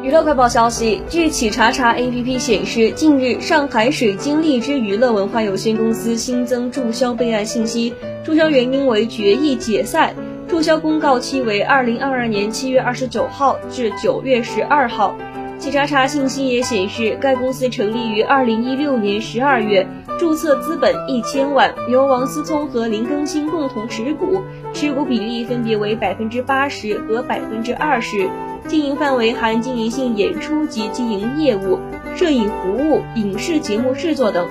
娱乐快报消息，据企查查 APP 显示，近日上海水晶荔枝娱乐文化有限公司新增注销备案信息，注销原因为决议解散，注销公告期为二零二二年七月二十九号至九月十二号。企查查信息也显示，该公司成立于二零一六年十二月，注册资本一千万，由王思聪和林更新共同持股，持股比例分别为百分之八十和百分之二十。经营范围含经营性演出及经营业务、摄影服务、影视节目制作等。